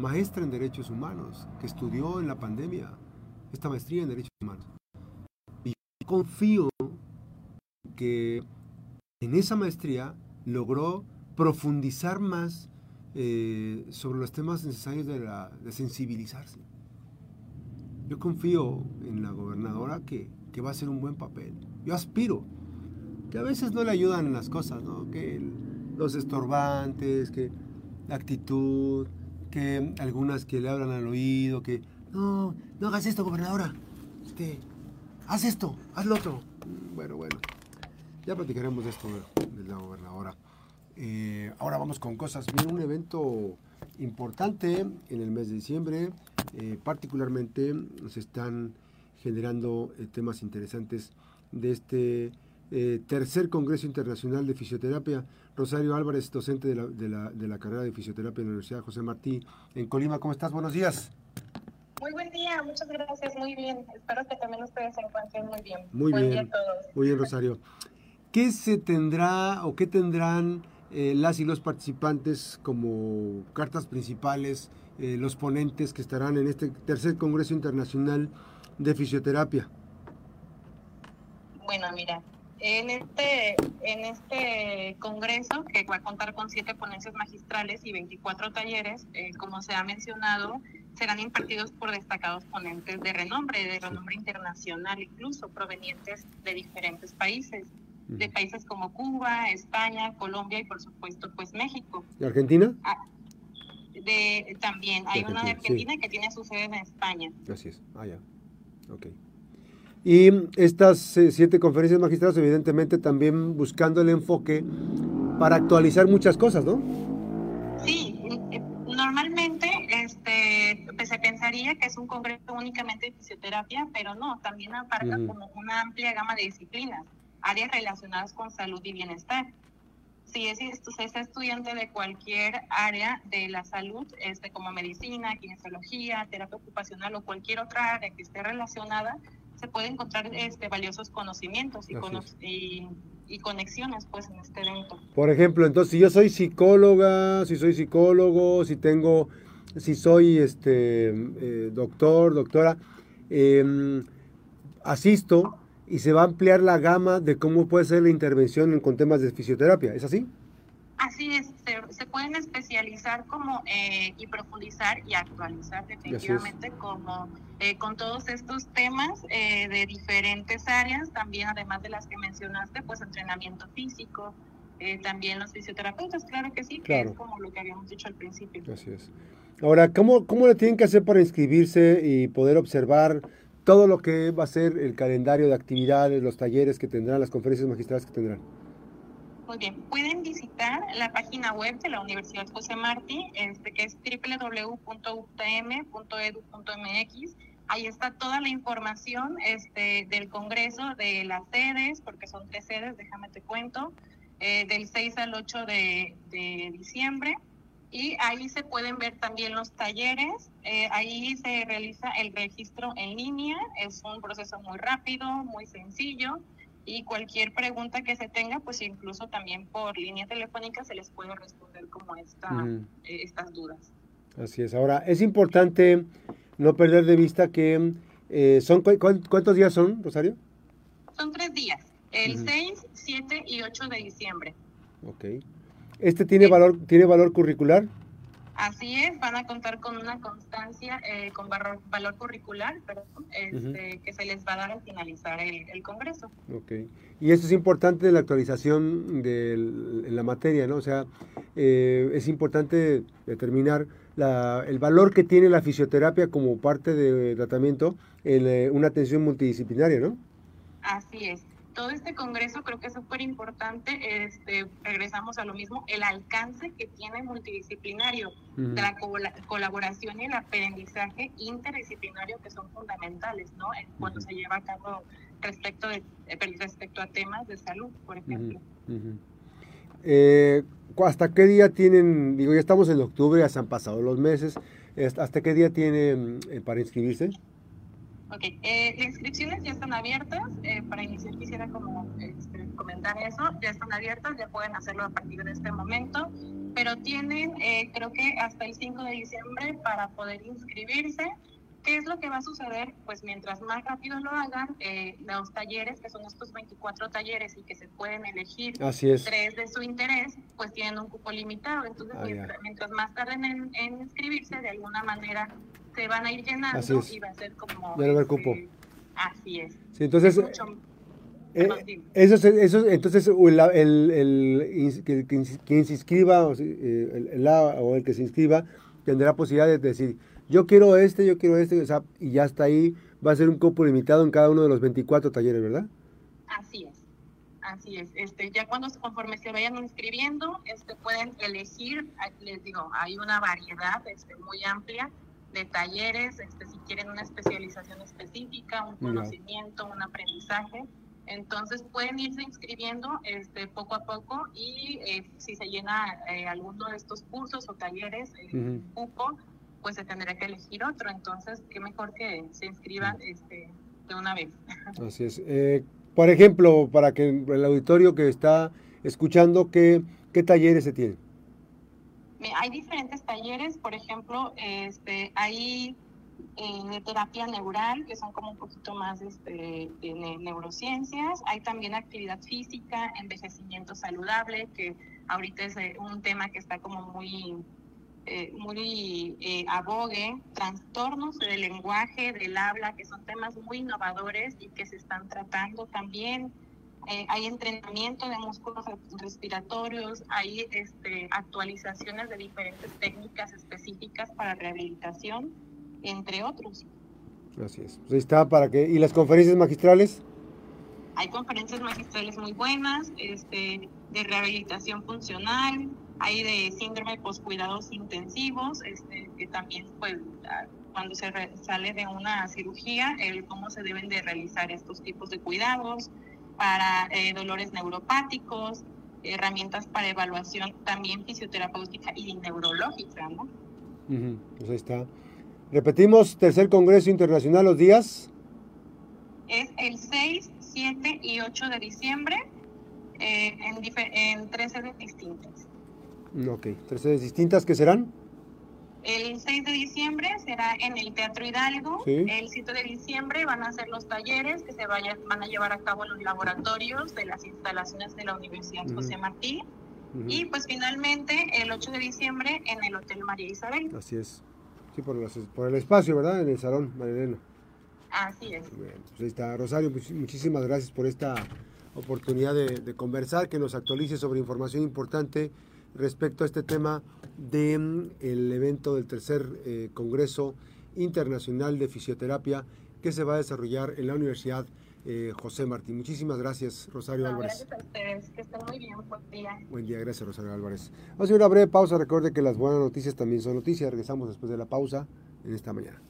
maestra en Derechos Humanos, que estudió en la pandemia esta maestría en Derechos Humanos. Y confío que en esa maestría logró profundizar más eh, sobre los temas necesarios de, sensibilizarse. Yo confío en la gobernadora que, que, va a hacer un buen papel. Yo aspiro, que a veces no le ayudan las cosas, ¿no? que los estorbantes, que la actitud, que algunas que le hablan al oído, que no, no hagas esto, gobernadora, este, haz esto, haz lo otro. Bueno, bueno, ya platicaremos de esto de la gobernadora. Eh, ahora vamos con cosas. Un evento importante en el mes de diciembre. Eh, particularmente se están generando eh, temas interesantes de este tercer Congreso Internacional de Fisioterapia. Rosario Álvarez, docente de la, de, la, de la, carrera de fisioterapia en la Universidad José Martí en Colima. ¿Cómo estás? Buenos días. Muy buen día, muchas gracias, muy bien. Espero que también ustedes se encuentren muy bien. Muy buen bien. Día a todos. Muy bien, Rosario. ¿Qué se tendrá o qué tendrán eh, las y los participantes como cartas principales, eh, los ponentes que estarán en este tercer Congreso Internacional de Fisioterapia? Bueno, mira, en este, en este congreso, que va a contar con siete ponencias magistrales y 24 talleres, eh, como se ha mencionado, serán impartidos por destacados ponentes de renombre, de renombre internacional, incluso provenientes de diferentes países de países como Cuba, España, Colombia y por supuesto pues México. ¿De Argentina? Ah, de, también, hay una de Argentina que tiene su sede en España. Así es, ah ya, ok. Y estas eh, siete conferencias magistrales evidentemente también buscando el enfoque para actualizar muchas cosas, ¿no? Sí, eh, normalmente este, pues, se pensaría que es un congreso únicamente de fisioterapia, pero no, también abarca como una amplia gama de disciplinas áreas relacionadas con salud y bienestar. Si es, es estudiante de cualquier área de la salud, este, como medicina, kinesiología, terapia ocupacional o cualquier otra área que esté relacionada, se puede encontrar este, valiosos conocimientos y, y, conexiones pues en este evento. Por ejemplo, entonces si yo soy psicóloga, si soy psicólogo, si tengo, si soy este eh, doctor, doctora, em, asisto y se va a ampliar la gama de cómo puede ser la intervención con temas de fisioterapia. ¿Es así? Pueden especializar como eh, y profundizar y actualizar definitivamente como eh, con todos estos temas eh, de diferentes áreas, también además de las que mencionaste, pues entrenamiento físico, también los fisioterapeutas, claro que sí, que es como lo que habíamos dicho al principio. Así es. Ahora, ¿cómo, ¿cómo le tienen que hacer para inscribirse y poder observar todo lo que va a ser el calendario de actividades, los talleres que tendrán, las conferencias magistrales que tendrán. Muy bien, pueden visitar la página web de la Universidad José Martí, este, que es www.utm.edu.mx. Ahí está toda la información este, del Congreso, de las sedes, porque son tres sedes, déjame te cuento, eh, del 6 al 8 de, de diciembre y ahí se pueden ver también los talleres. Eh, ahí se realiza el registro en línea. Es un proceso muy rápido, muy sencillo. Y cualquier pregunta que se tenga, pues incluso también por línea telefónica se les puede responder como esta, eh, estas dudas. Así es. Ahora, es importante no perder de vista que eh, son ¿cuántos días son, Rosario? Son tres días, el 6, 7 y 8 de diciembre. Ok. ¿Este tiene valor, tiene valor curricular? Así es, van a contar con una constancia, eh, con valor, valor curricular, perdón, este, que se les va a dar al finalizar el, Congreso. Ok. Y esto es importante la actualización de la materia, ¿no? O sea, eh, es importante determinar la, el valor que tiene la fisioterapia como parte de tratamiento en eh, una atención multidisciplinaria, ¿no? Así es todo este congreso creo que es súper importante, este, regresamos a lo mismo, el alcance que tiene multidisciplinario, de la colaboración y el aprendizaje interdisciplinario que son fundamentales, ¿no? Cuando se lleva a cabo respecto, de, eh, respecto a temas de salud, por ejemplo. Eh, ¿Hasta qué día tienen, digo, ya estamos en octubre, ya se han pasado los meses, ¿hasta qué día tienen eh, para inscribirse? Ok, eh, las inscripciones ya están abiertas. Eh, para iniciar quisiera como este, comentar eso, ya están abiertas, ya pueden hacerlo a partir de este momento, pero tienen eh, creo que hasta el 5 de diciembre para poder inscribirse. ¿Qué es lo que va a suceder? Pues mientras más rápido lo hagan, eh, los talleres, que son estos 24 talleres y que se pueden elegir tres de su interés, pues tienen un cupo limitado. Entonces, ah, mientras, más tarden en, inscribirse, de alguna manera se van a ir llenando y va a ser como... cupo. Este, así es. Sí, entonces... Eh, eso, eso, entonces el, el, el, quien, se inscriba o, eh, el, o el que se inscriba tendrá posibilidad de decir yo quiero este, yo quiero este, o sea, y ya está ahí, va a ser un cupo limitado en cada uno de los 24 talleres, ¿verdad? Así es, así es. Este, ya cuando conforme se vayan inscribiendo, este, pueden elegir, les digo, hay una variedad este, muy amplia de talleres, este, si quieren una especialización específica, un conocimiento, un aprendizaje. Entonces pueden irse inscribiendo este, poco a poco y eh, si se llena eh, alguno de estos cursos o talleres, el cupo, pues se tendrá que elegir otro. Entonces, qué mejor que se inscriban este, de una vez. Así es. Eh, por ejemplo, para que el auditorio que está escuchando, ¿qué, qué talleres se tienen? Hay diferentes talleres, por ejemplo, este, hay eh, terapia neural, que son como un poquito más este, de neurociencias. Hay también actividad física, envejecimiento saludable, que ahorita es eh, un tema que está como muy eh, muy eh, abogue trastornos del lenguaje, del habla, que son temas muy innovadores y que se están tratando también. Eh, hay entrenamiento de músculos respiratorios, hay este, actualizaciones de diferentes técnicas específicas para rehabilitación, entre otros. Así es. Pues está para que. ¿Y las conferencias magistrales? Hay conferencias magistrales muy buenas, este, de rehabilitación funcional, hay de síndrome cuidados intensivos, este, que también pues cuando se sale de una cirugía, el cómo se deben de realizar estos tipos de cuidados, para eh, dolores neuropáticos, herramientas para evaluación también fisioterapéutica y neurológica, ¿no? Pues ahí está. Repetimos, tercer Congreso Internacional, los días. Es el 6, 7 y 8 de diciembre eh, en, en tres sedes distintas. Ok, tres sedes distintas, ¿qué serán? El 6 de diciembre será en el Teatro Hidalgo. El 7 de diciembre van a ser los talleres que se vayan, van a llevar a cabo en los laboratorios de las instalaciones de la Universidad José Martí. Y pues finalmente el 8 de diciembre en el Hotel María Isabel. Así es. Sí, por, por el espacio, ¿verdad? En el Salón Marilena. Así es. Bueno, pues ahí está. Rosario, pues, muchísimas gracias por esta oportunidad de, de conversar, que nos actualice sobre información importante respecto a este tema del mm, el evento del tercer eh, Congreso Internacional de Fisioterapia que se va a desarrollar en la Universidad eh, José Martín. Muchísimas gracias, Rosario Álvarez. Gracias a ustedes, que estén muy bien, buen día. Buen día, gracias, Rosario Álvarez. Vamos a hacer una breve pausa. Recuerde que las buenas noticias también son noticias. Regresamos después de la pausa en esta mañana.